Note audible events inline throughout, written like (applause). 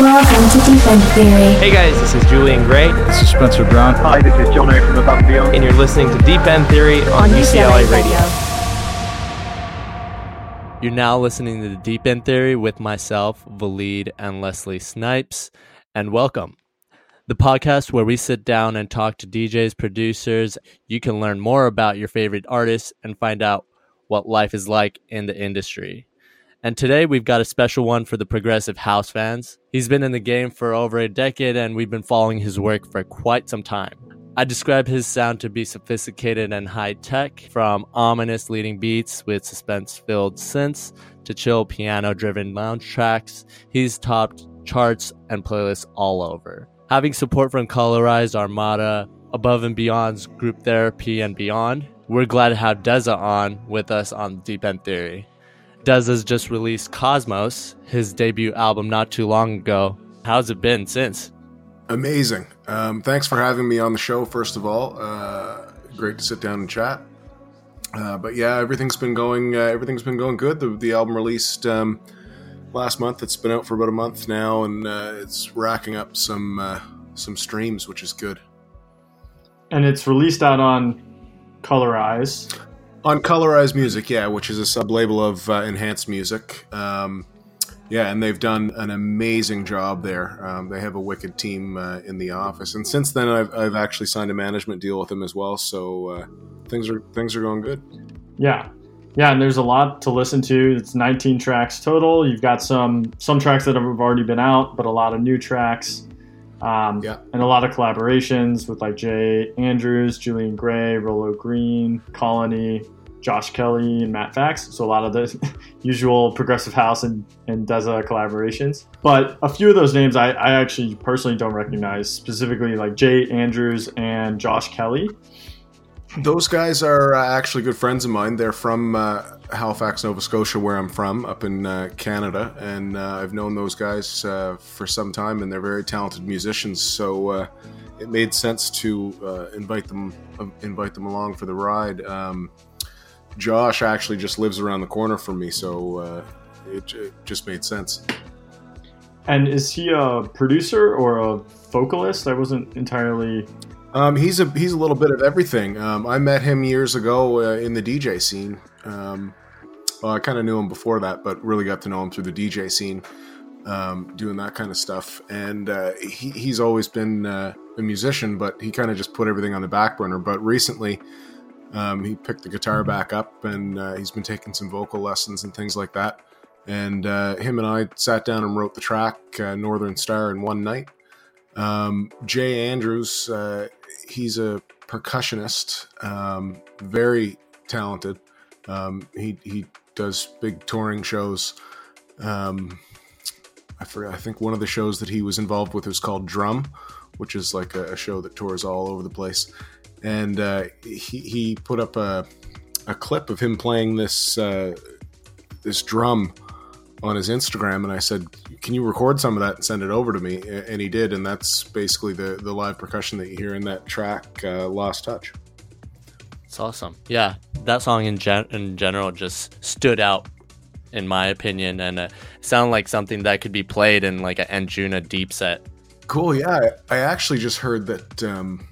Welcome to Deep End Theory. Hey guys, this is Julian Gray, This is Spencer Brown. Hi, this is Jono from Above and Beyond. and you're listening to Deep End Theory on, UCLA, Radio. You're now listening to the Deep End Theory with myself, Valid, and Leslie Snipes, and welcome. The podcast where we sit down and talk to DJs, producers. You can learn more about your favorite artists and find out what life is like in the industry. And today we've got a special one for the progressive house fans. He's been in the game for over a decade and we've been following his work for quite some time. I describe his sound to be sophisticated and high tech, from ominous leading beats with suspense filled synths to chill piano driven lounge tracks. He's topped charts and playlists all over. Having support from Colorized Armada, Above and Beyond's Group Therapy, and beyond, we're glad to have Deeza on with us on Deep End Theory. Deeza's just released Cosmos, his debut album not too long ago. How's it been since? Amazing. Um, thanks for having me on the show, first of all. Uh, great to sit down and chat. Uh, but yeah, everything's been going. Uh, everything's been going good. The, the album released um, last month. It's been out for about a month now, and uh, it's racking up some uh, some streams, which is good. and it's released out on Colorize. On Colorize Music, yeah, which is a sub label of uh, Enhanced Music. Um, yeah, and they've done an amazing job there. Um, they have a wicked team uh, in the office, and since then, I've, I've actually signed a management deal with them as well. So uh, things are things are going good. Yeah, yeah, and there's a lot to listen to. It's 19 tracks total. You've got some some tracks that have already been out, but a lot of new tracks. Um, Yeah. and a lot of collaborations with like Jay Andrews, Julian Gray, Rolo Green, Colony, Josh Kelly, and Matt Fax. So a lot of the (laughs) usual progressive house and, and Deeza collaborations. But a few of those names I, I actually personally don't recognize, specifically like Jay Andrews and Josh Kelly. Those guys are uh, actually good friends of mine. They're from uh, Halifax, Nova Scotia, where I'm from, up in uh, Canada, and uh, I've known those guys uh, for some time, and they're very talented musicians. So uh, it made sense to invite them uh, invite them along for the ride. Um, Josh actually just lives around the corner from me, so it, it just made sense. And is he a producer or a vocalist? I wasn't entirely. Um, he's a he's a little bit of everything. Um, I met him years ago uh, in the DJ scene. Um, well, I kind of knew him before that, but really got to know him through the DJ scene, um, doing that kind of stuff. And uh, he, he's always been uh, a musician, but he kind of just put everything on the back burner. But recently, um, he picked the guitar back up, and uh, he's been taking some vocal lessons and things like that. And uh, him and I sat down and wrote the track uh, "Northern Star" in one night. Um, Jay Andrews, uh, he's a percussionist, um, very talented. Um, he he does big touring shows. Um, I forgot. I think one of the shows that he was involved with was called Drum, which is like a, a show that tours all over the place. And uh, he he put up a a clip of him playing this uh, this drum on his Instagram, and I said, "Can you record some of that and send it over to me?" And he did, and that's basically the the live percussion that you hear in that track, uh, "Lost Touch." It's awesome. Yeah, that song in gen- in general just stood out, in my opinion, and uh, sounded like something that could be played in like an Anjuna deep set. Cool. Yeah, I, I actually just heard that. Um,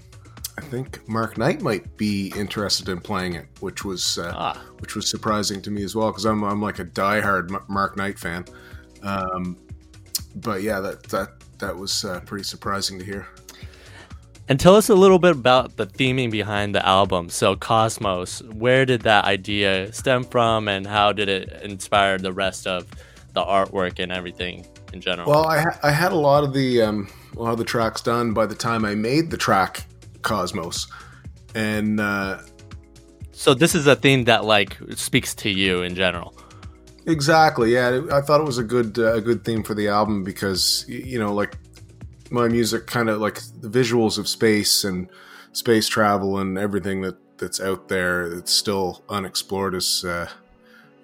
I think Mark Knight might be interested in playing it, which was uh, Ah. which was surprising to me as well because I'm I'm like a diehard Mark Knight fan. Um, but yeah, that that that was uh, pretty surprising to hear. And tell us a little bit about the theming behind the album. So, Cosmos, where did that idea stem from, and how did it inspire the rest of the artwork and everything in general? Well, I, ha- I had a lot of the um, a lot of the tracks done by the time I made the track Cosmos, and uh, so this is a theme that like speaks to you in general. exactly, yeah, I thought it was a good uh, a good theme for the album because you know, like my music, kind of like the visuals of space and space travel and everything that that's out there that's still unexplored is uh,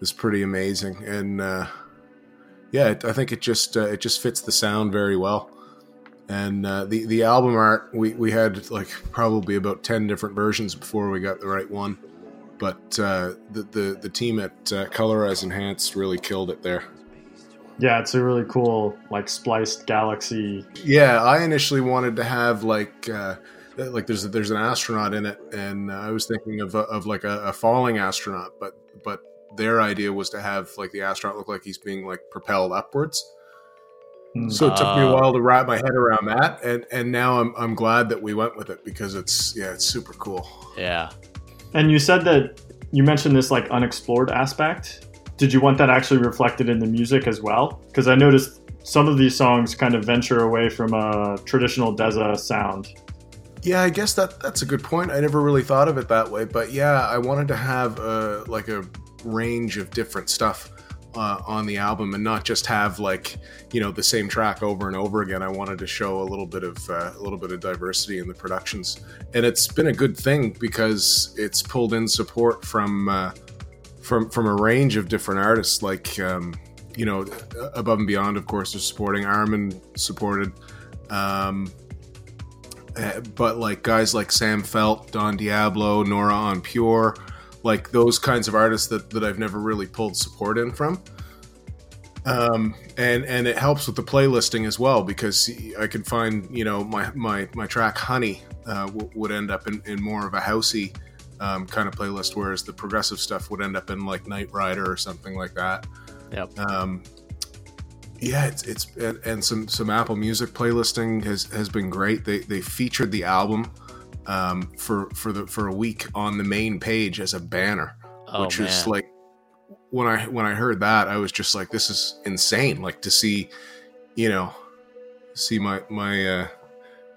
is pretty amazing, and uh, yeah, I think it just uh, it just fits the sound very well. And uh, the the album art, we, we had like probably about ten different versions before we got the right one. but uh, the, the the team at uh, Colorize Enhanced really killed it there. Yeah, it's a really cool like spliced galaxy. Yeah, I initially wanted to have like uh, like there's there's an astronaut in it, and I was thinking of of like a, a falling astronaut, but but their idea was to have like the astronaut look like he's being like propelled upwards. So it took me a Oh. while to wrap my head around that, and and now I'm I'm glad that we went with it because it's yeah it's super cool. Yeah. And you said that you mentioned this like unexplored aspect. Did you want that actually reflected in the music as well? Because I noticed some of these songs kind of venture away from a traditional Deeza sound. Yeah, I guess that that's a good point. I never really thought of it that way, but yeah, I wanted to have a like a range of different stuff uh, on the album and not just have like you know the same track over and over again. I wanted to show a little bit of uh, a little bit of diversity in the productions, and it's been a good thing because it's pulled in support from uh, from from a range of different artists like. Um, you know, above and beyond, of course, they're supporting Armin supported, um, uh, but like guys like Sam Feldt, Don Diablo, Nora En Pure, like those kinds of artists that, that I've never really pulled support in from. Um, and and it helps with the playlisting as well because I can find you know my my, my track Honey uh, w- would end up in, in more of a housey um, kind of playlist, whereas the progressive stuff would end up in like Night Rider or something like that. Yep. Um, yeah, it's it's and, and some some Apple Music playlisting has has been great. They they featured the album um, for for the for a week on the main page as a banner, Oh which man. is like when I when I heard that I was just like this is insane. Like to see, you know, see my my uh,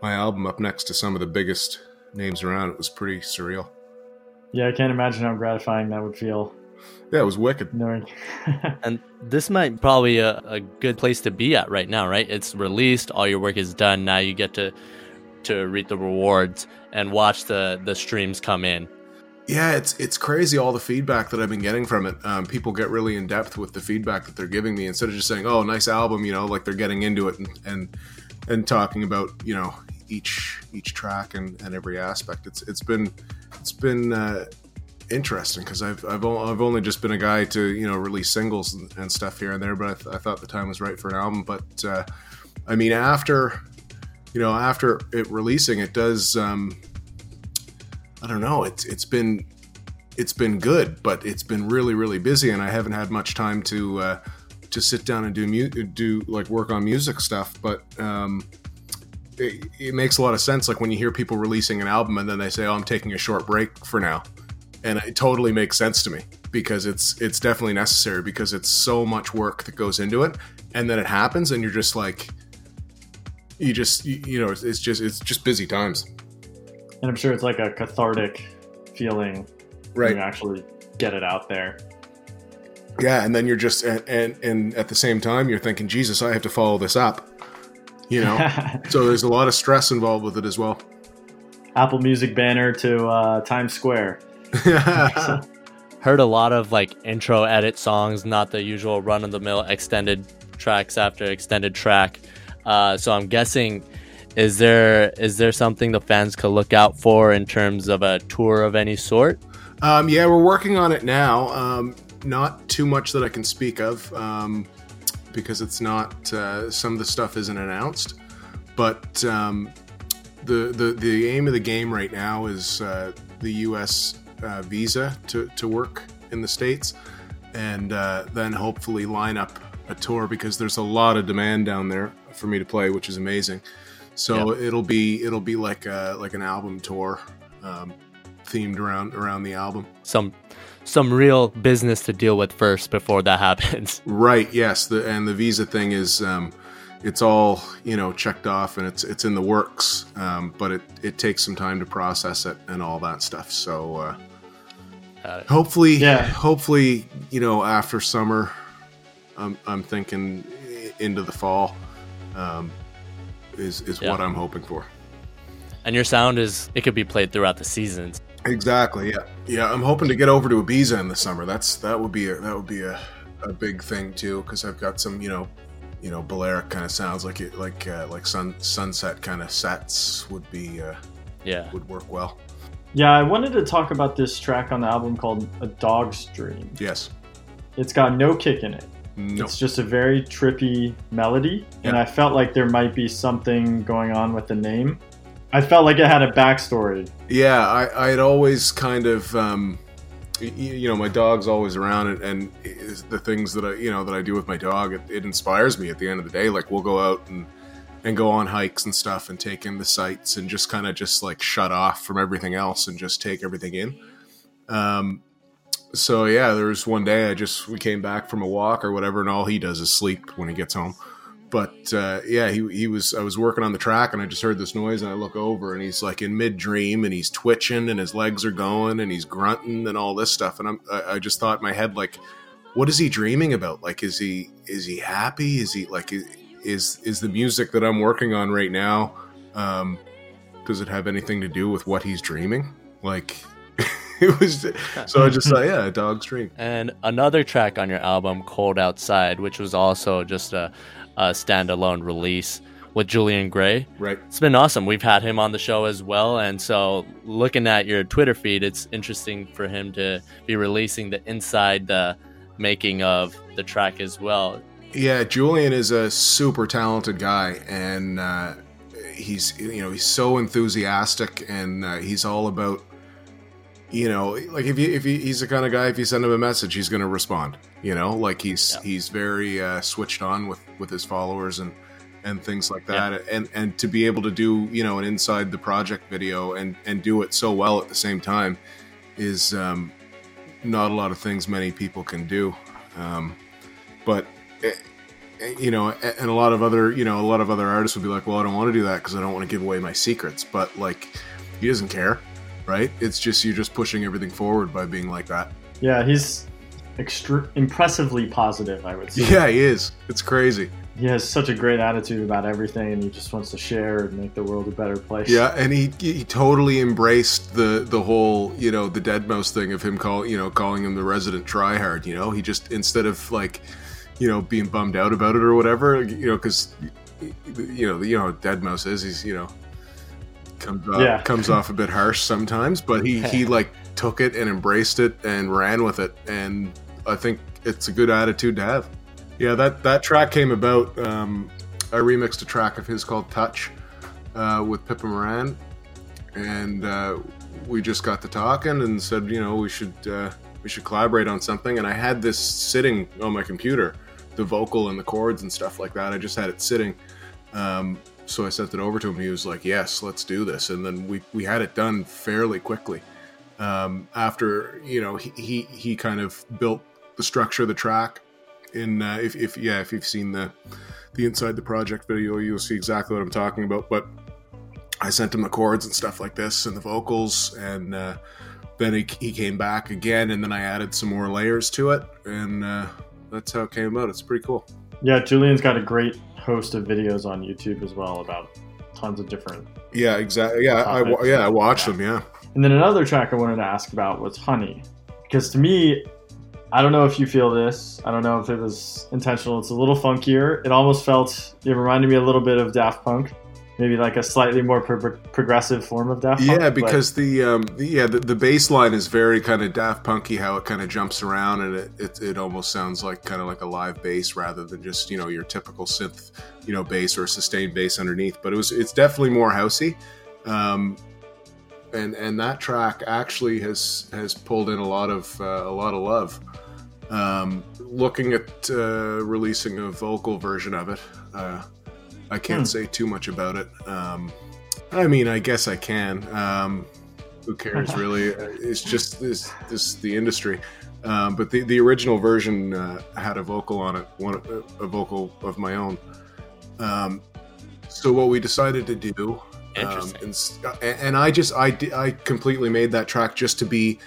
my album up next to some of the biggest names around. It was pretty surreal. Yeah, I can't imagine how gratifying that would feel Yeah, it was wicked. knowing. (laughs) and this might probably a, a good place to be at right now, right? It's released, all your work is done. Now you get to to reap the rewards and watch the the streams come in. Yeah, it's it's crazy all the feedback that I've been getting from it. Um, people get really in depth with the feedback that they're giving me instead of just saying, "Oh, nice album," you know, like they're getting into it and and, and talking about you know each each track and, and every aspect. It's it's been it's been uh, interesting because I've I've, I've only just been a guy to you know release singles and, and stuff here and there, but I, th- I thought the time was right for an album. But uh, I mean, after you know after it releasing, it does. Um, I don't know. It's it's been it's been good, but it's been really really busy, and I haven't had much time to uh, to sit down and do mu- do like work on music stuff. But um, it, it makes a lot of sense. Like when you hear people releasing an album and then they say, "Oh, I'm taking a short break for now," and it totally makes sense to me because it's it's definitely necessary because it's so much work that goes into it, and then it happens, and you're just like. You just you, you know it's, it's just it's just busy times, and I'm sure it's like a cathartic feeling when right? you actually get it out there. Yeah, and then you're just and, and and at the same time you're thinking, Jesus, I have to follow this up. You know, (laughs) so there's a lot of stress involved with it as well. Apple Music banner to uh, Times Square. (laughs) Heard a lot of like intro edit songs, not the usual run of the mill extended tracks after extended track. Uh, so I'm guessing is there is there something the fans could look out for in terms of a tour of any sort? um, yeah, we're working on it now. Um, not too much that I can speak of um, because it's not uh, some of the stuff isn't announced. But um, the, the the aim of the game right now is uh, the U.S. Uh, visa to, to work in the states, and uh, then hopefully line up a tour because there's a lot of demand down there for me to play, which is amazing. So it'll be it'll be like a, like an album tour um, themed around around the album. Some some real business to deal with first before that (laughs) happens. Right. Yes. The and the visa thing is um, it's all you know checked off and it's it's in the works, um, but it it takes some time to process it and all that stuff. So uh, hopefully, Yeah. hopefully you know after summer, I'm I'm thinking into the fall um, is is Yeah. what I'm hoping for. And your sound is it could be played throughout the seasons. Exactly. Yeah. Yeah. I'm hoping to get over to Ibiza in the summer. That's that would be a that would be a, a big thing too because I've got some you know you know Balearic kind of sounds like it like uh, like sun sunset kind of sets would be uh, Yeah. would work well. Yeah, I wanted to talk about this track on the album called A Dog's Dream. Yes. It's got no kick in it. No. It's just a very trippy melody, and I felt like there might be something going on with the name. I felt like it had a backstory. Yeah, I, I'd always kind of, um, you know, my dog's always around, and, and the things that I, you know, that I do with my dog, it, it inspires me. At the end of the day, like we'll go out and and go on hikes and stuff, and take in the sights, and just kind of just like shut off from everything else, and just take everything in. Um, so yeah, there was one day I just we came back from a walk or whatever, and all he does is sleep when he gets home. But uh, yeah, he he was I was working on the track, and I just heard this noise, and I look over, and he's like in mid dream, and he's twitching, and his legs are going, and he's grunting, and all this stuff, and I'm I, I just thought in my head like, what is he dreaming about? Like, is he is he happy? Is he like is is the music that I'm working on right now? Um, does it have anything to do with what he's dreaming? Like, (laughs) (laughs) it was. So I just thought, yeah, a dog's dream. And another track on your album, Cold Outside, which was also just a, a standalone release with Julian Gray. Right. It's been awesome. We've had him on the show as well. And so, looking at your Twitter feed, it's interesting for him to be releasing the inside the making of the track as well. Yeah, Julian is a super talented guy, and uh, he's you know he's so enthusiastic, and uh, he's all about you know like if you if he, he's the kind of guy if you send him a message, he's going to respond. You know, like he's Yeah. he's very uh, switched on with with his followers and and things like Yeah. that, and and to be able to do you know an inside the project video and and do it so well at the same time is um, not a lot of things many people can do. Um, but eh, eh, you know, and a lot of other, you know, a lot of other artists would be like, "Well, I don't want to do that because I don't want to give away my secrets." But like, he doesn't care, right? It's just you're just pushing everything forward by being like that. Yeah, he's extre- impressively positive, I would say. Yeah, he is. It's crazy. He has such a great attitude about everything, and he just wants to share and make the world a better place. Yeah, and he he totally embraced the the whole you know the deadmau5 thing of him call you know calling him the resident tryhard. You know, he just instead of like you know being bummed out about it or whatever, you know, because you know you know deadmau5 is. He's you know comes off, Yeah. comes off a bit harsh sometimes, but he he (laughs) like took it and embraced it and ran with it, and I think it's a good attitude to have. Yeah, that that track came about. Um, I remixed a track of his called Touch uh, with Pippa Moran, and uh, we just got to talking and said, you know, we should uh, we should collaborate on something. And I had this sitting on my computer, the vocal and the chords and stuff like that. I just had it sitting. Um, so I sent it over to him. He was like, "Yes, let's do this." And then we we had it done fairly quickly. Um, after you know, he, he he kind of built the structure of the track. In uh, if if yeah, if you've seen the the inside the project video, you'll see exactly what I'm talking about. But I sent him the chords and stuff like this and the vocals, and uh, then he, he came back again, and then I added some more layers to it, and uh, that's how it came out. It's pretty cool. Yeah, Julian's got a great host of videos on YouTube as well about tons of different. Yeah, exactly. Yeah, I yeah I watched them. Yeah, And then another track I wanted to ask about was Honey, because to me, I don't know if you feel this. I don't know if it was intentional. It's a little funkier. It almost felt. It reminded me a little bit of Daft Punk, maybe like a slightly more pro- progressive form of Daft Punk. yeah, but- because the um, yeah the, the bass line is very kind of Daft Punky, how it kind of jumps around, and it, it it almost sounds like kind of like a live bass rather than just you know your typical synth you know bass or sustained bass underneath. But it was it's definitely more housey. Um, and and that track actually has has pulled in a lot of uh, a lot of love. Um, looking at uh, releasing a vocal version of it, uh, I can't Hmm. say too much about it. Um, I mean, I guess I can. Um, who cares, (laughs) really? it's just this this the industry. Um, but the, the original version uh, had a vocal on it, one a vocal of my own. Um, so what we decided to do um, and, and, and I just I I completely made that track just to be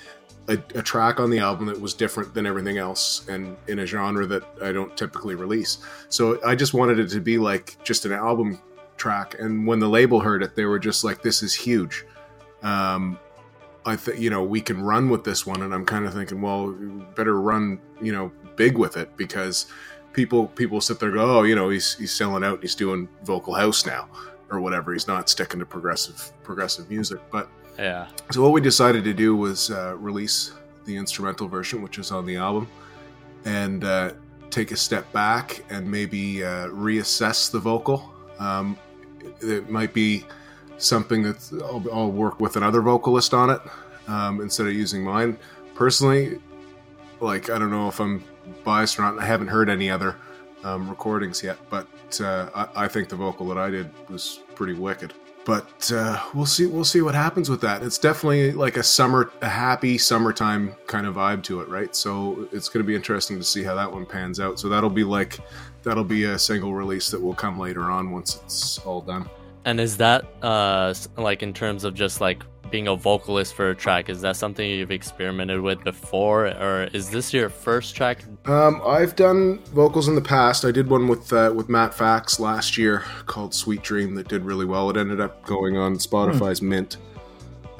a, a track on the album that was different than everything else and in a genre that I don't typically release. So I just wanted it to be like just an album track. And when the label heard it, they were just like, "This is huge." Um, I think you know we can run with this one, and I'm kind of thinking, well, better run you know big with it because people people sit there go, oh, you know, he's he's selling out, he's doing vocal house now or whatever. He's not sticking to progressive progressive music, but Yeah. So what we decided to do was uh, release the instrumental version, which is on the album, and uh, take a step back and maybe uh, reassess the vocal. Um, it might be something that I'll, I'll work with another vocalist on it um, instead of using mine. Personally, like I don't know if I'm biased or not. I haven't heard any other um, recordings yet, but uh, I, I think the vocal that I did was pretty wicked but uh, we'll see we'll see what happens with that. It's definitely like a summer a happy summertime kind of vibe to it right? So it's going to be interesting to see how that one pans out. So that'll be like that'll be a single release that will come later on once it's all done. And is that uh like in terms of just like being a vocalist for a track? Is that something you've experimented with before, or is this your first track? um, i've done vocals in the past i did one with uh, with matt fax last year called sweet dream that did really well it ended up going on spotify's mint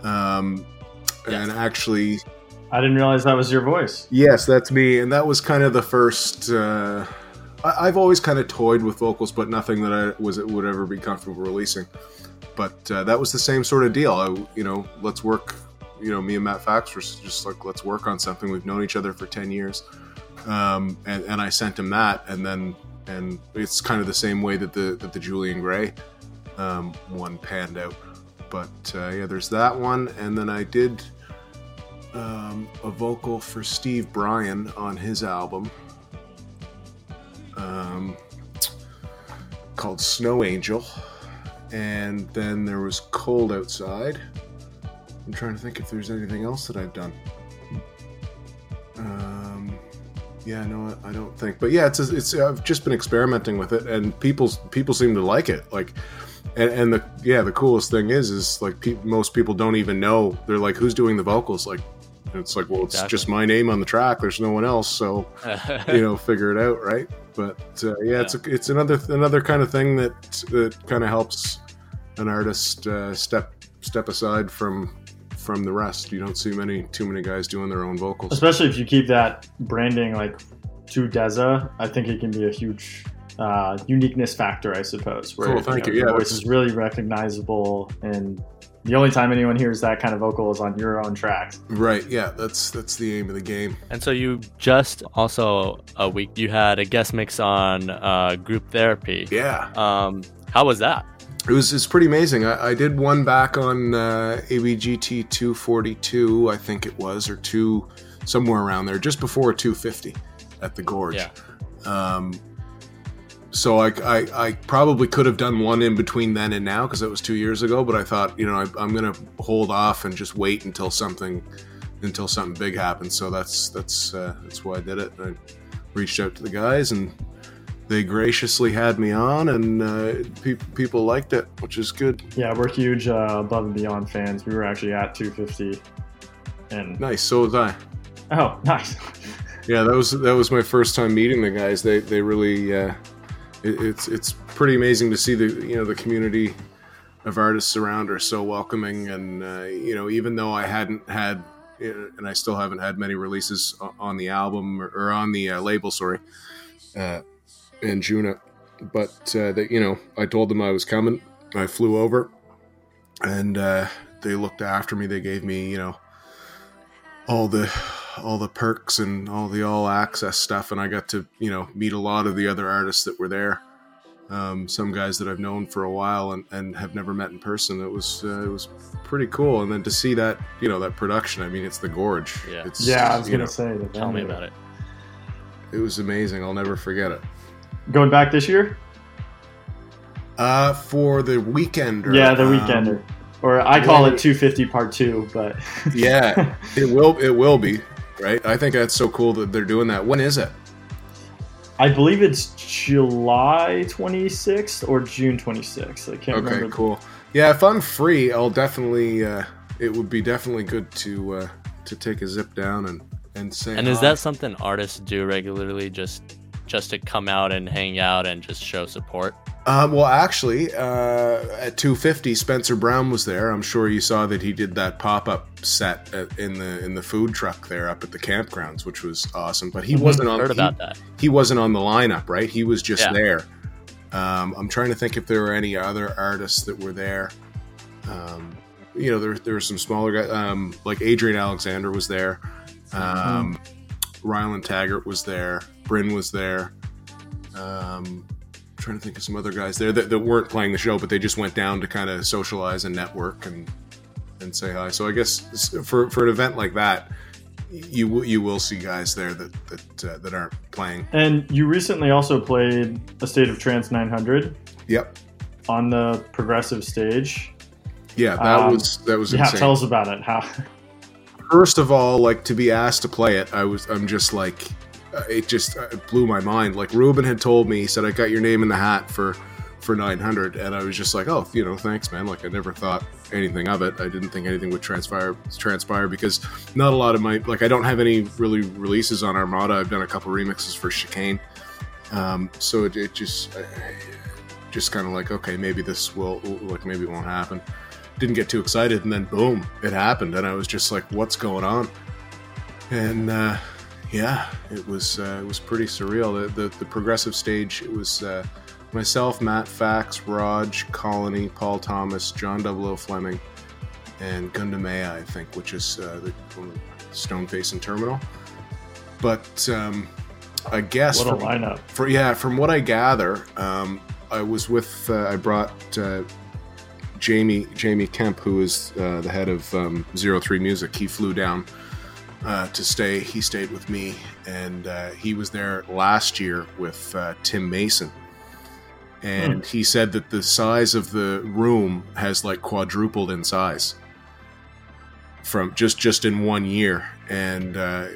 um, and actually I didn't realize that was your voice. Yes, that's me, and that was kind of the first. Uh, I, I've always kind of toyed with vocals, but nothing that I was would ever be comfortable releasing. But uh, that was the same sort of deal. I, you know, let's work. You know, me and Matt Fax were just like, let's work on something. We've known each other for ten years, um, and, and I sent him that, and then and it's kind of the same way that the that the Julian Gray um, one panned out. But uh, yeah, there's that one, and then I did um, a vocal for Steve Brian on his album um, called Snow Angel. And then there was Cold Outside. I'm trying to think if there's anything else that I've done. Um, yeah, no, I I don't think. But yeah, it's a, it's. I've just been experimenting with it, and people people seem to like it. Like, and, and the yeah, the coolest thing is is like pe- most people don't even know. They're like, who's doing the vocals? Like, and it's like, well, it's Exactly. just my name on the track. There's no one else, so you know, (laughs) figure it out, right? But uh, yeah, it's a, it's another another kind of thing that that kind of helps an artist uh, step step aside from from the rest. You don't see many too many guys doing their own vocals. Especially if you keep that branding like to Deeza, I think it can be a huge uh, uniqueness factor, I suppose. Where Cool, thank know, you. Yeah, voice is really recognizable, and the only time anyone hears that kind of vocal is on your own tracks. Right? Yeah, that's that's the aim of the game. And so you just also a week you had a guest mix on uh, group therapy. Yeah, Um, how was that? it was it's pretty amazing. I, I did one back on uh, ABGT 242, I think it was, or two somewhere around there, just before 250 at the Gorge. Yeah. Um, so I, I, I probably could have done one in between then and now because it was two years ago. But I thought, you know, I, I'm gonna hold off and just wait until something, until something big happens. So that's that's uh, that's why I did it. I reached out to the guys and they graciously had me on, and uh, pe- people liked it, which is good. Yeah, we're huge uh, above and beyond fans. We were actually at 250, and Nice. So was I. oh, (laughs) nice. Yeah, that was that was my first time meeting the guys. They they really uh, it, it's it's pretty amazing to see the you know the community of artists around are so welcoming, and uh, you know even though I hadn't had uh, and I still haven't had many releases on the album or, or on the uh, label, sorry, uh, in June, but uh, you know I told them I was coming. I flew over, and uh, they looked after me. They gave me you know all the all the perks and all the all access stuff and i got to you know meet a lot of the other artists that were there um, some guys that i've known for a while and, and have never met in person it was uh, it was pretty cool and then to see that you know that production i mean it's the gorge Yeah. it's, Yeah, I was gonna know, say. The Tell me about it. it was amazing i'll never forget it Going back this year? uh for the weekend yeah, the weekender, or I call it 250 Part Two, but yeah (laughs) it will it will be right i think that's so cool that they're doing that when is it I believe it's July 26th or June 26th. I can't Okay, remember. cool. Yeah, if I'm free, I'll definitely. Uh, it would be definitely good to uh, to take a zip down and and say. And is that something artists do regularly, just just to come out and hang out and just show support? Um, well, actually, uh, at 250, Spencer Brown was there. I'm sure you saw that he did that pop up set at, in the in the food truck there up at the campgrounds, which was awesome. But he Mhm. wasn't on. Heard he- about that. he wasn't on the lineup, right? He was just Yeah. there. Um, I'm trying to think if there were any other artists that were there. Um, you know, there there were some smaller guys, um, like Adrian Alexander was there, um, Ryland Taggart was there, Bryn was there. Um, trying to think of some other guys there that, that weren't playing the show, but they just went down to kind of socialize and network and and say hi. So I guess for for an event like that, you will you will see guys there that that uh, that aren't playing. And you recently also played a State of Trance 900 Yep. on the progressive stage. Yeah, that Um, was that was Yeah, insane. tell us about it. How? (laughs) First of all, like to be asked to play it, I was I'm just like it just uh, it blew my mind. Like Ruben had told me, he said I got your name in the hat for for 900, and I was just like, oh, you know, thanks, man. Like I never thought anything of it. I didn't think anything would transpire transpire because not a lot of my like I don't have any really releases on Armada. I've done a couple remixes for Chicane, um, so it, it just I, just kind of like okay, maybe this will like maybe won't happen. Didn't get too excited, and then boom, it happened, and I was just like, what's going on? And uh, yeah, it was uh, it was pretty surreal. The, the the progressive stage. It was uh, myself, Matt Fax, Raj, Colony, Paul Thomas, John Double O Fleming, and Gundamea, I think, which is uh, the Stoneface and Terminal. But um, I guess What a from- lineup. for yeah, from what I gather, um, I was with uh, I brought uh, Jamie Jamie Kemp, who is uh, the head of um, Zero Three Music. He flew down uh, to stay. He stayed with me, and uh, he was there last year with uh, Tim Mason. And he said that the size of the room has like quadrupled in size from just just in one year. And uh,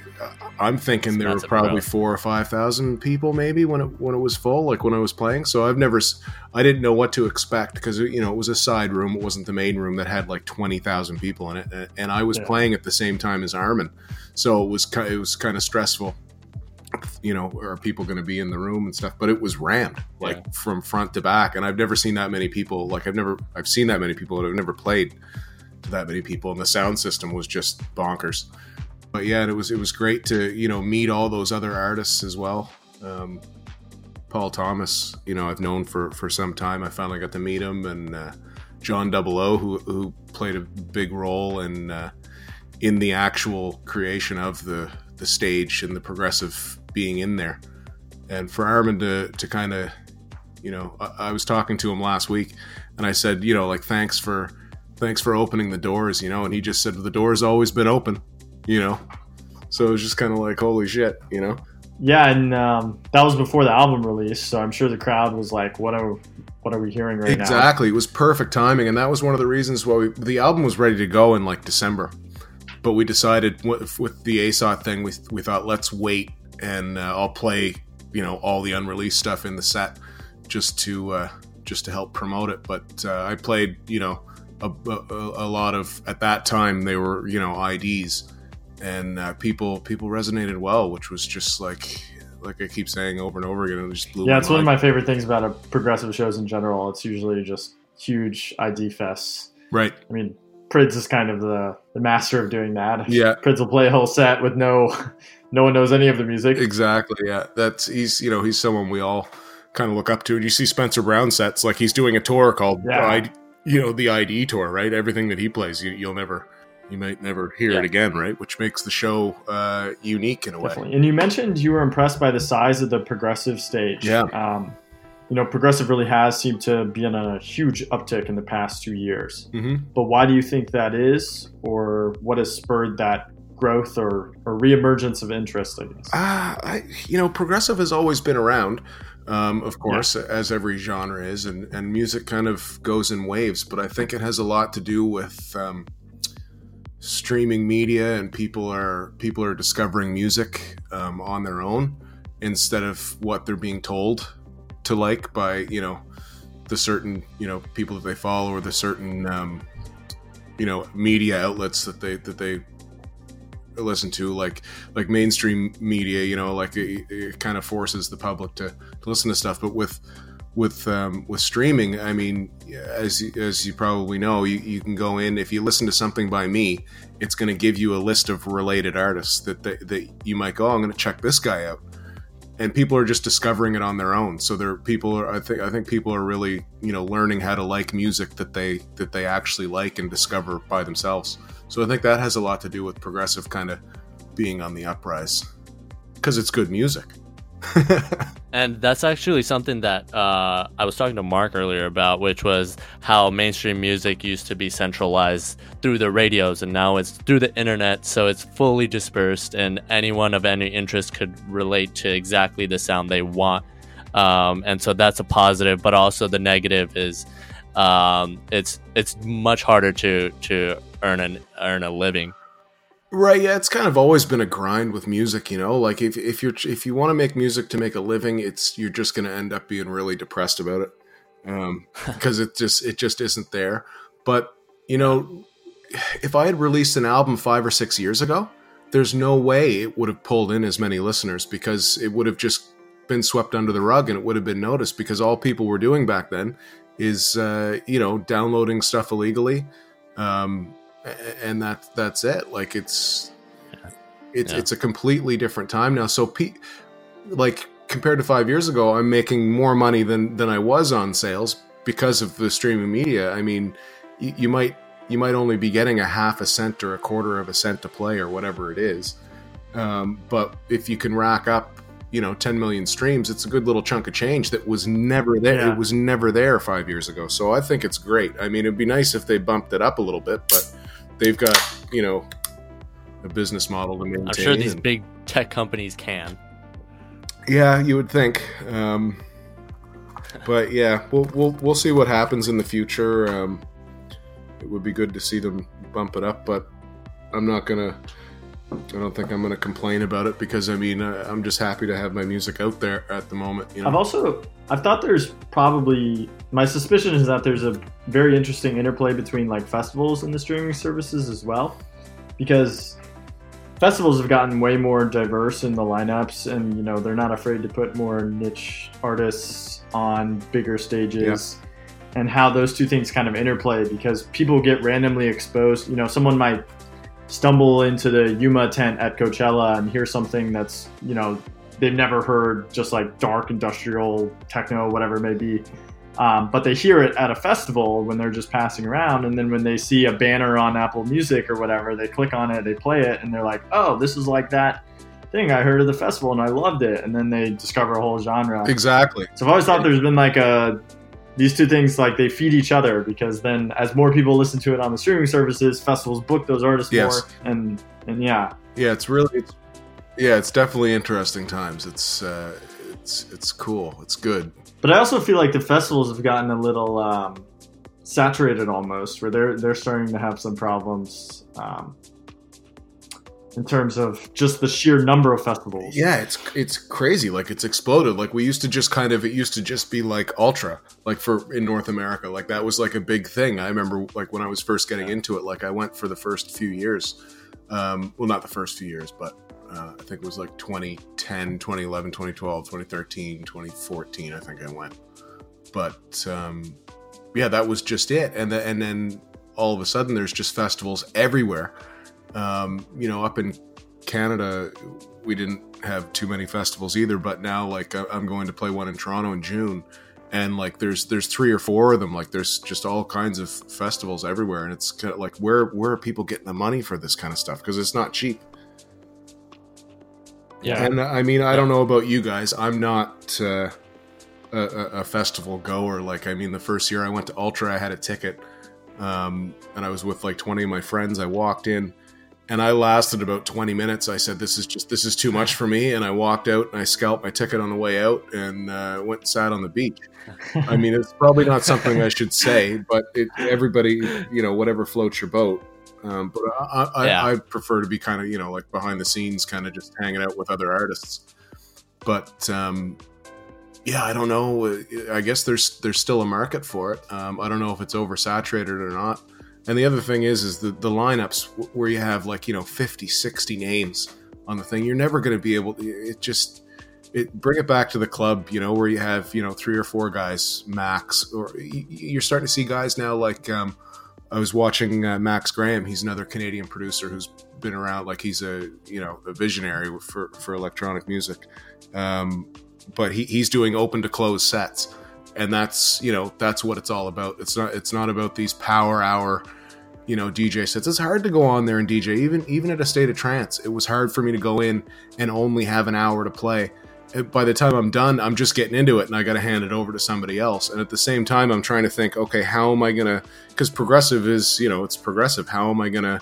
I'm thinking It's there were probably crowd. four or five thousand people maybe when it when it was full, like when I was playing. So I've never, s- I didn't know what to expect because you know it was a side room, it wasn't the main room that had like twenty thousand people in it, and- and I was Yeah. playing at the same time as Armin, so it was it was kind of stressful. You know, are people going to be in the room and stuff? But it was rammed like Yeah. from front to back, and I've never seen that many people. Like I've never, I've seen that many people, but I've never played to that many people, and the sound system was just bonkers. But yeah, it was it was great to you know meet all those other artists as well. Um, Paul Thomas, you know, I've known for for some time. I finally got to meet him, and uh, John Double O, who who played a big role in uh, in the actual creation of the the stage and the progressive being in there. And for Armin to to kind of, you know, I, I was talking to him last week, and I said, you know, like thanks for thanks for opening the doors, you know, and he just said the door's always been open, you know. So it was just kind of like holy shit, you know. Yeah, and um, that was before the album release, so I'm sure the crowd was like, "What are what are we hearing right now?" Exactly. It was perfect timing, and that was one of the reasons why we, the album was ready to go in like December, but we decided with, with the ASOT thing, we we thought let's wait and uh, I'll play you know all the unreleased stuff in the set just to uh, just to help promote it. But uh, I played you know a, a, a lot of at that time they were you know IDs, and uh, people people resonated well, which was just like like I keep saying over and over again, it just blew Yeah, it's one of my favorite things about a progressive shows in general. It's usually just huge ID fests. right. I mean, Prydz is kind of the, the master of doing that. Yeah. Prydz will play a whole set with no (laughs) no one knows any of the music. Exactly. Yeah, that's he's you know he's someone we all kind of look up to. And you see Spencer Brown sets like he's doing a tour called Yeah. You know the ID tour, right? Everything that he plays, you, you'll never you might never hear Yeah. it again, right? Which makes the show uh, unique in a way. And you mentioned you were impressed by the size of the progressive stage. Yeah. Um, you know, progressive really has seemed to be on a huge uptick in the past two years. hmm But why do you think that is, or what has spurred that growth or, or reemergence of interest? I guess. Ah, I you know progressive has always been around. Um, of course, as every genre is, and, and music kind of goes in waves. But I think it has a lot to do with um, streaming media, and people are people are discovering music um, on their own instead of what they're being told to like by you know the certain you know people that they follow or the certain um, you know media outlets that they that they listen to. Like like mainstream media you know like it, it kind of forces the public to, to listen to stuff. But with with um, with streaming i mean as as you probably know you, you can go in if you listen to something by me it's going to give you a list of related artists that, that that you might go oh, i'm going to check this guy out and people are just discovering it on their own. So there, people are. I think I think people are really you know learning how to like music that they that they actually like and discover by themselves. So I think that has a lot to do with progressive kind of being on the uprise because it's good music. And that's actually something that uh, I was talking to Mark earlier about, which was how mainstream music used to be centralized through the radios, and now it's through the internet, so it's fully dispersed, and anyone of any interest could relate to exactly the sound they want. Um, and so that's a positive, but also the negative is um, it's it's much harder to to earn an earn a living. Right, yeah, it's kind of always been a grind with music, you know. Like if if you're if you want to make music to make a living, it's you're just going to end up being really depressed about it, um, (laughs) because it just it just isn't there. But you know, if I had released an album five or six years ago, there's no way it would have pulled in as many listeners because it would have just been swept under the rug and it would have been noticed because all people were doing back then is uh, you know downloading stuff illegally. Um, and that that's it. Like it's it's yeah. it's a completely different time now. So, pe- like compared to five years ago, I'm making more money than than I was on sales because of the streaming media. I mean, you, you might you might only be getting a half a cent or a quarter of a cent to play or whatever it is. Um, but if you can rack up, you know, 10 million streams, it's a good little chunk of change that was never there. Yeah. It was never there five years ago. So I think it's great. I mean, it'd be nice if they bumped it up a little bit, but they've got you know a business model to maintain. I'm sure these and, big tech companies can. Yeah, you would think. Um, but yeah, we'll, we'll we'll see what happens in the future. Um, it would be good to see them bump it up, but I'm not gonna. I don't think I'm gonna complain about it because I mean I'm just happy to have my music out there at the moment. You know? I've also I've thought there's probably my suspicion is that there's a very interesting interplay between like festivals and the streaming services as well, because festivals have gotten way more diverse in the lineups, and you know they're not afraid to put more niche artists on bigger stages. Yeah. And how those two things kind of interplay because people get randomly exposed. You know, someone might stumble into the Yuma tent at Coachella and hear something that's, you know, they've never heard just like dark industrial techno, whatever it may be. Um, but they hear it at a festival when they're just passing around, and then when they see a banner on Apple Music or whatever, they click on it, they play it, and they're like, "Oh, this is like that thing I heard at the festival, and I loved it." And then they discover a whole genre. Exactly. So I've always thought there's been like a these two things like they feed each other because then as more people listen to it on the streaming services, festivals book those artists yes. more, and and yeah, yeah, it's really it's yeah, it's definitely interesting times. It's uh, it's it's cool. It's good. But I also feel like the festivals have gotten a little um, saturated almost, where they're they're starting to have some problems um, in terms of just the sheer number of festivals. Yeah, it's it's crazy. Like it's exploded. Like we used to just kind of it used to just be like ultra, like for in North America. Like that was like a big thing. I remember like when I was first getting into it. Like I went for the first few years. Um, well, not the first few years, but uh, I think it was like 2010, 2011, 2012, 2013, 2014. I think I went, but um, yeah, that was just it. And the, and then all of a sudden, there's just festivals everywhere. Um, you know, up in Canada, we didn't have too many festivals either, but now like I'm going to play one in Toronto in June, and like there's there's three or four of them. Like there's just all kinds of festivals everywhere, and it's kind of like where where are people getting the money for this kind of stuff? Because it's not cheap. Yeah. And I mean, I don't know about you guys. I'm not uh, a, a, festival goer. Like, I mean, the first year I went to Ultra, I had a ticket, um, and I was with like 20 of my friends. I walked in, and I lasted about 20 minutes. I said, "This is just this is too much for me," and I walked out and I scalped my ticket on the way out and uh, went and sat on the beach. I mean, it's probably not something I should say, but it, everybody, you know, whatever floats your boat. Um, but I, I, yeah. I, prefer to be kind of you know like behind the scenes, kind of just hanging out with other artists. But um, yeah, I don't know. I guess there's there's still a market for it. Um, I don't know if it's oversaturated or not. And the other thing is, is the, the lineups where you have like you know 50, 60 names on the thing. You're never going to be able. to, It just it bring it back to the club, you know, where you have you know three or four guys max, or you're starting to see guys now like. Um, I was watching uh, Max Graham. He's another Canadian producer who's been around. Like he's a you know a visionary for for electronic music. Um, but he, he's doing open to close sets, and that's you know that's what it's all about. It's not it's not about these power hour you know DJ sets. It's hard to go on there and DJ even even at a state of trance. It was hard for me to go in and only have an hour to play. By the time I'm done, I'm just getting into it and I got to hand it over to somebody else. And at the same time, I'm trying to think, okay, how am I gonna? Because progressive is you know it's progressive. How am I gonna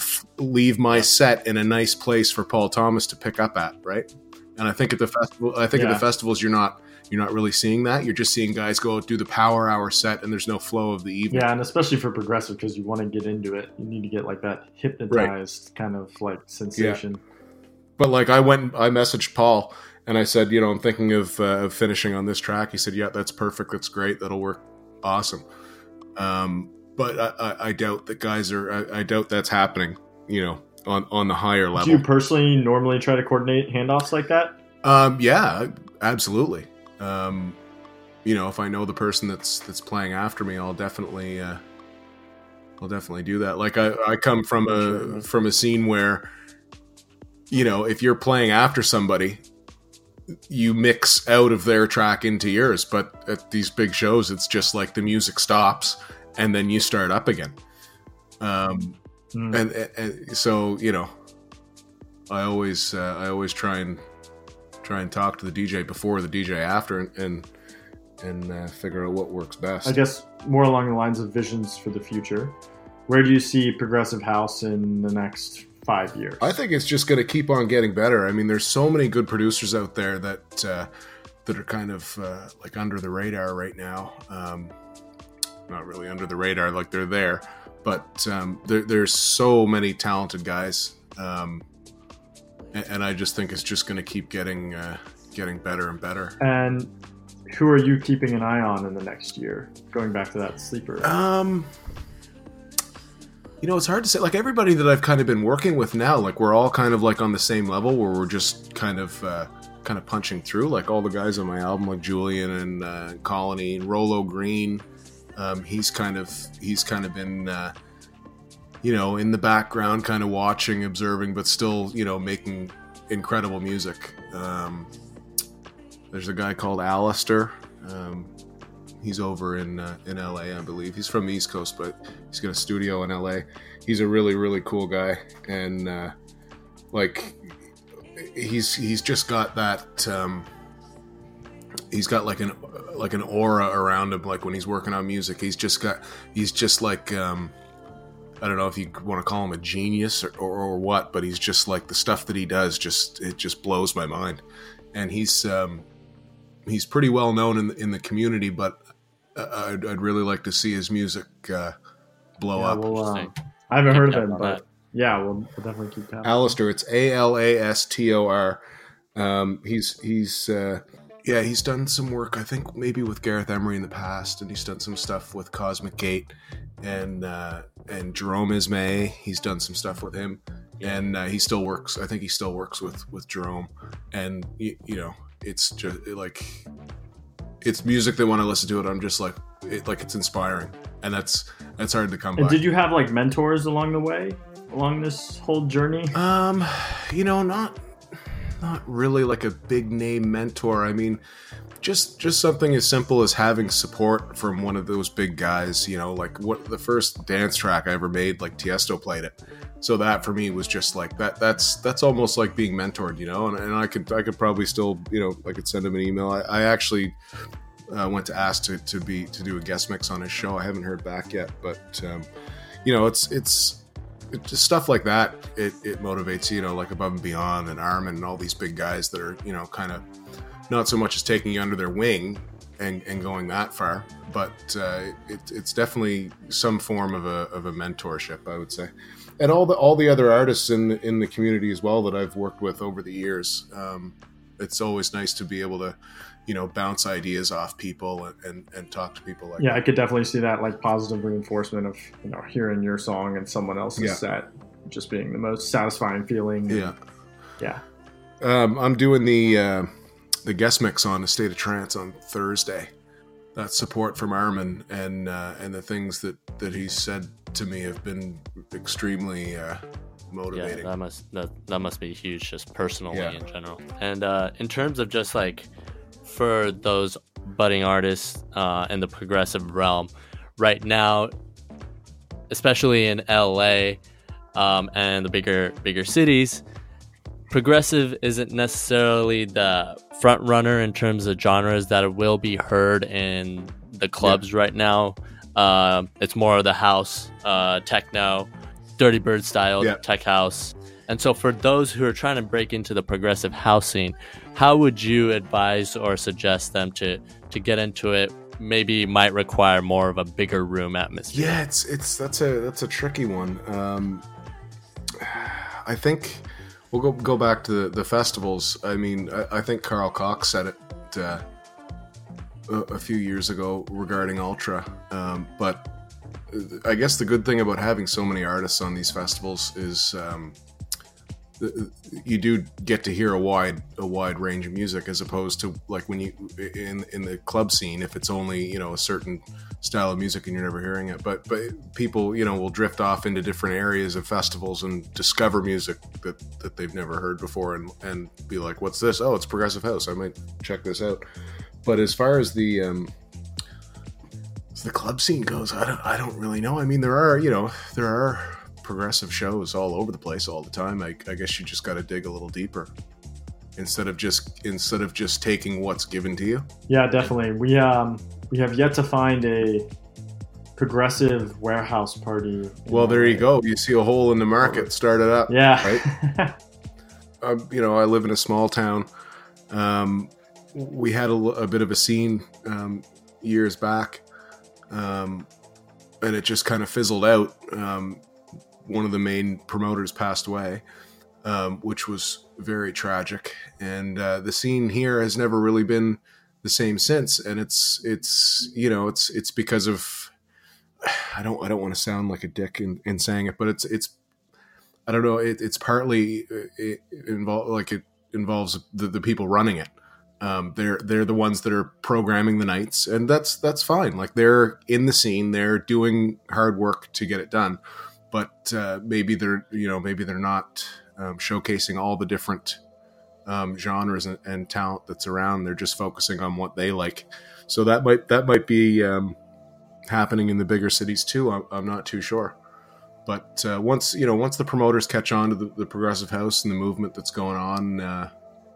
f- leave my set in a nice place for Paul Thomas to pick up at, right? And I think at the festival, I think at the festivals, you're not you're not really seeing that. You're just seeing guys go do the power hour set, and there's no flow of the evening. Yeah, and especially for progressive because you want to get into it, you need to get like that hypnotized kind of like sensation. But like I went, I messaged Paul and I said, you know, I'm thinking of, uh, of finishing on this track. He said, yeah, that's perfect. That's great. That'll work. Awesome. Um, but I, I, I doubt that guys are. I, I doubt that's happening. You know, on on the higher level. Do you personally normally try to coordinate handoffs like that? Um, yeah, absolutely. Um, you know, if I know the person that's that's playing after me, I'll definitely, uh, I'll definitely do that. Like I, I come from a from a scene where, you know, if you're playing after somebody, you mix out of their track into yours. But at these big shows, it's just like the music stops and then you start up again. Um, Mm. and, and, and so you know, I always uh, I always try and try and talk to the DJ before the DJ after and and, and uh, figure out what works best. I guess more along the lines of visions for the future. Where do you see progressive house in the next five years? I think it's just going to keep on getting better. I mean, there's so many good producers out there that uh, that are kind of uh, like under the radar right now. Um, not really under the radar, like they're there, but um, there, there's so many talented guys, um, and, and I just think it's just going to keep getting uh, getting better and better. and who are you keeping an eye on in the next year? Going back to that sleeper. Um, you know, it's hard to say. Like everybody that I've kind of been working with now, like we're all kind of like on the same level where we're just kind of uh, kind of punching through. Like all the guys on my album, like Julian and uh, Colony and Rolo Green. Um, he's kind of he's kind of been uh, you know in the background, kind of watching, observing, but still you know making incredible music. Um, there's a guy called Alastor. Um, he's over in uh, in LA, I believe. He's from the East Coast, but he's got a studio in LA. He's a really really cool guy, and uh, like he's he's just got that. Um, he's got like an like an aura around him. Like when he's working on music, he's just got he's just like. Um, I don't know if you want to call him a genius or, or, or what, but he's just like the stuff that he does. Just it just blows my mind, and he's um, he's pretty well known in the, in the community. But uh, I'd, I'd really like to see his music uh, blow yeah, up. we'll, uh, I haven't heard of him, but that. yeah, we'll, we'll definitely keep tabs. Alastor, it's A L A S T O R. Um, he's he's uh, yeah, he's done some work. I think maybe with Gareth Emery in the past, and he's done some stuff with Cosmic Gate and uh, and Jerome Isma-Ae. He's done some stuff with him, and uh, he still works. I think he still works with with Jerome, and you, you know, it's just like it's music that when I listen to it, I'm just like it, like it's inspiring, and that's that's hard to come And by. did you have like mentors along the way, along this whole journey? Um, you know, not not really like a big name mentor. I mean, just just something as simple as having support from one of those big guys. You know, like what the first dance track I ever made, like Tiesto played it. So that for me was just like that. That's that's almost like being mentored, you know. And, and I could I could probably still, you know, I could send him an email. I, I actually uh, went to ask to, to be to do a guest mix on his show. I haven't heard back yet, but um, you know, it's it's it, just stuff like that. It, it motivates you, know, like above and beyond, and Armin and all these big guys that are you know kind of not so much as taking you under their wing and, and going that far, but uh, it, it's definitely some form of a, of a mentorship, I would say. And all the all the other artists in the, in the community as well that I've worked with over the years, um, it's always nice to be able to, you know, bounce ideas off people and, and, and talk to people like Yeah, I could definitely see that like positive reinforcement of you know hearing your song and someone else's Yeah. set just being the most satisfying feeling. Yeah. yeah. Um, I'm doing the uh, the guest mix on the State of Trance on Thursday. that support from Armin and uh, and the things that that he's said to me have been extremely uh, motivating. Yeah, that must that, that must be huge, just personally Yeah. in general. And uh, in terms of just like for those budding artists uh, in the progressive realm, right now, especially in LA um, and the bigger bigger cities, progressive isn't necessarily the front runner in terms of genres that will be heard in the clubs right now. Um it's more of the house, uh, techno, Dirty Bird style, Yeah. tech house. And so, for those who are trying to break into the progressive house scene, how would you advise or suggest them to to get into it? Maybe might require more of a bigger room atmosphere. Yeah, it's it's that's a that's a tricky one. Um, I think we'll go go back to the, the festivals. I mean, I, I think Carl Cox said it uh, a, few years ago regarding Ultra. Um, but I guess the good thing about having so many artists on these festivals is um, you do get to hear a wide a wide range of music as opposed to like when you in in the club scene if it's only you know a certain style of music and you're never hearing it. But but people you know will drift off into different areas of festivals and discover music that that they've never heard before and and be like what's this? Oh it's progressive house. I might check this out. But as far as the um as the club scene goes i don't i don't really know. I mean there are you know there are progressive shows all over the place all the time i, I guess you just got to dig a little deeper instead of just instead of just taking what's given to you Yeah, definitely. We um we have yet to find a progressive warehouse party. well there you go you see a hole in the market start it up Yeah. right (laughs) um, you know, I live in a small town. Um, we had a, a bit of a scene um, years back, um, and it just kind of fizzled out. Um, one of the main promoters passed away, um, which was very tragic. And uh, the scene here has never really been the same since. And it's it's you know it's it's because of I don't I don't want to sound like a dick in, in saying it, but it's it's I don't know. It, it's partly uh, it involve like it involves the, the people running it. Um, they're they're the ones that are programming the nights, and that's that's fine. Like they're in the scene, they're doing hard work to get it done. But uh, maybe they're you know maybe they're not um, showcasing all the different um, genres and, and talent that's around. They're just focusing on what they like. So that might that might be um, happening in the bigger cities too. I'm, I'm not too sure. But uh, once you know, once the promoters catch on to the, the progressive house and the movement that's going on, uh,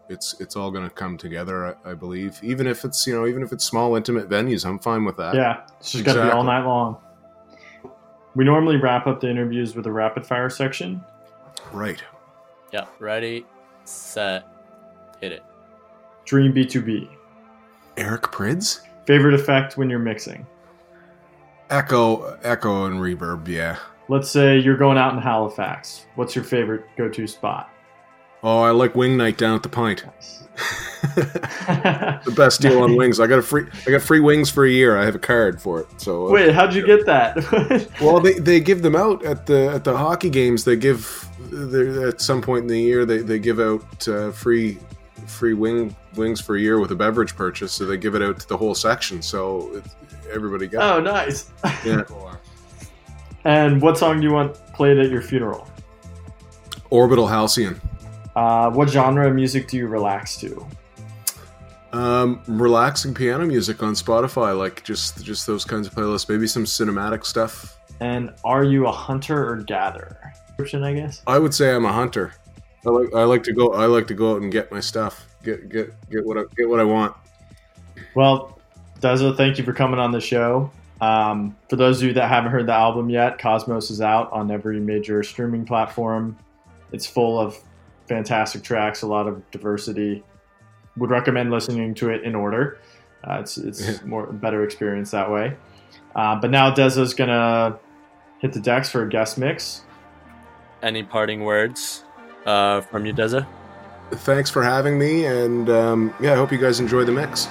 it's it's all going to come together. I, I believe, even if it's you know, even if it's small, intimate venues, I'm fine with that. Yeah, it's just got to be all night long. We normally wrap up the interviews with a rapid fire section. Right. Yeah. Ready, set, hit it. Dream B2B. Eric Prydz, Favorite effect when you're mixing. echo, echo, and reverb. Yeah. Let's say you're going out in Halifax. What's your favorite go-to spot? Oh, I like Wing Night down at the Pint. (laughs) the best deal on (laughs) wings. I got a free. I got free wings for a year. I have a card for it. So uh, Wait, how'd you get that? (laughs) Well, they, they give them out at the at the hockey games. They give at some point in the year they, they give out uh, free free wing wings for a year with a beverage purchase. So they give it out to the whole section. So it, everybody got. oh, nice. Yeah. And what song do you want played at your funeral? Orbital Halcyon. Uh, what genre of music do you relax to? Um, relaxing piano music on Spotify, like just just those kinds of playlists. Maybe some cinematic stuff. And are you a hunter or gatherer? I guess. I would say I'm a hunter. I like I like to go. I like to go out and get my stuff. Get get get what I get what I want. Well, Deeza, thank you for coming on the show. Um, for those of you that haven't heard the album yet, Cosmos is out on every major streaming platform. It's full of fantastic tracks, a lot of diversity. Would recommend listening to it in order. Uh, it's it's more better experience that way. Uh, but now Deeza's gonna hit the decks for a guest mix. Any parting words uh, from you, Deeza? Thanks for having me, and um, yeah, I hope you guys enjoy the mix.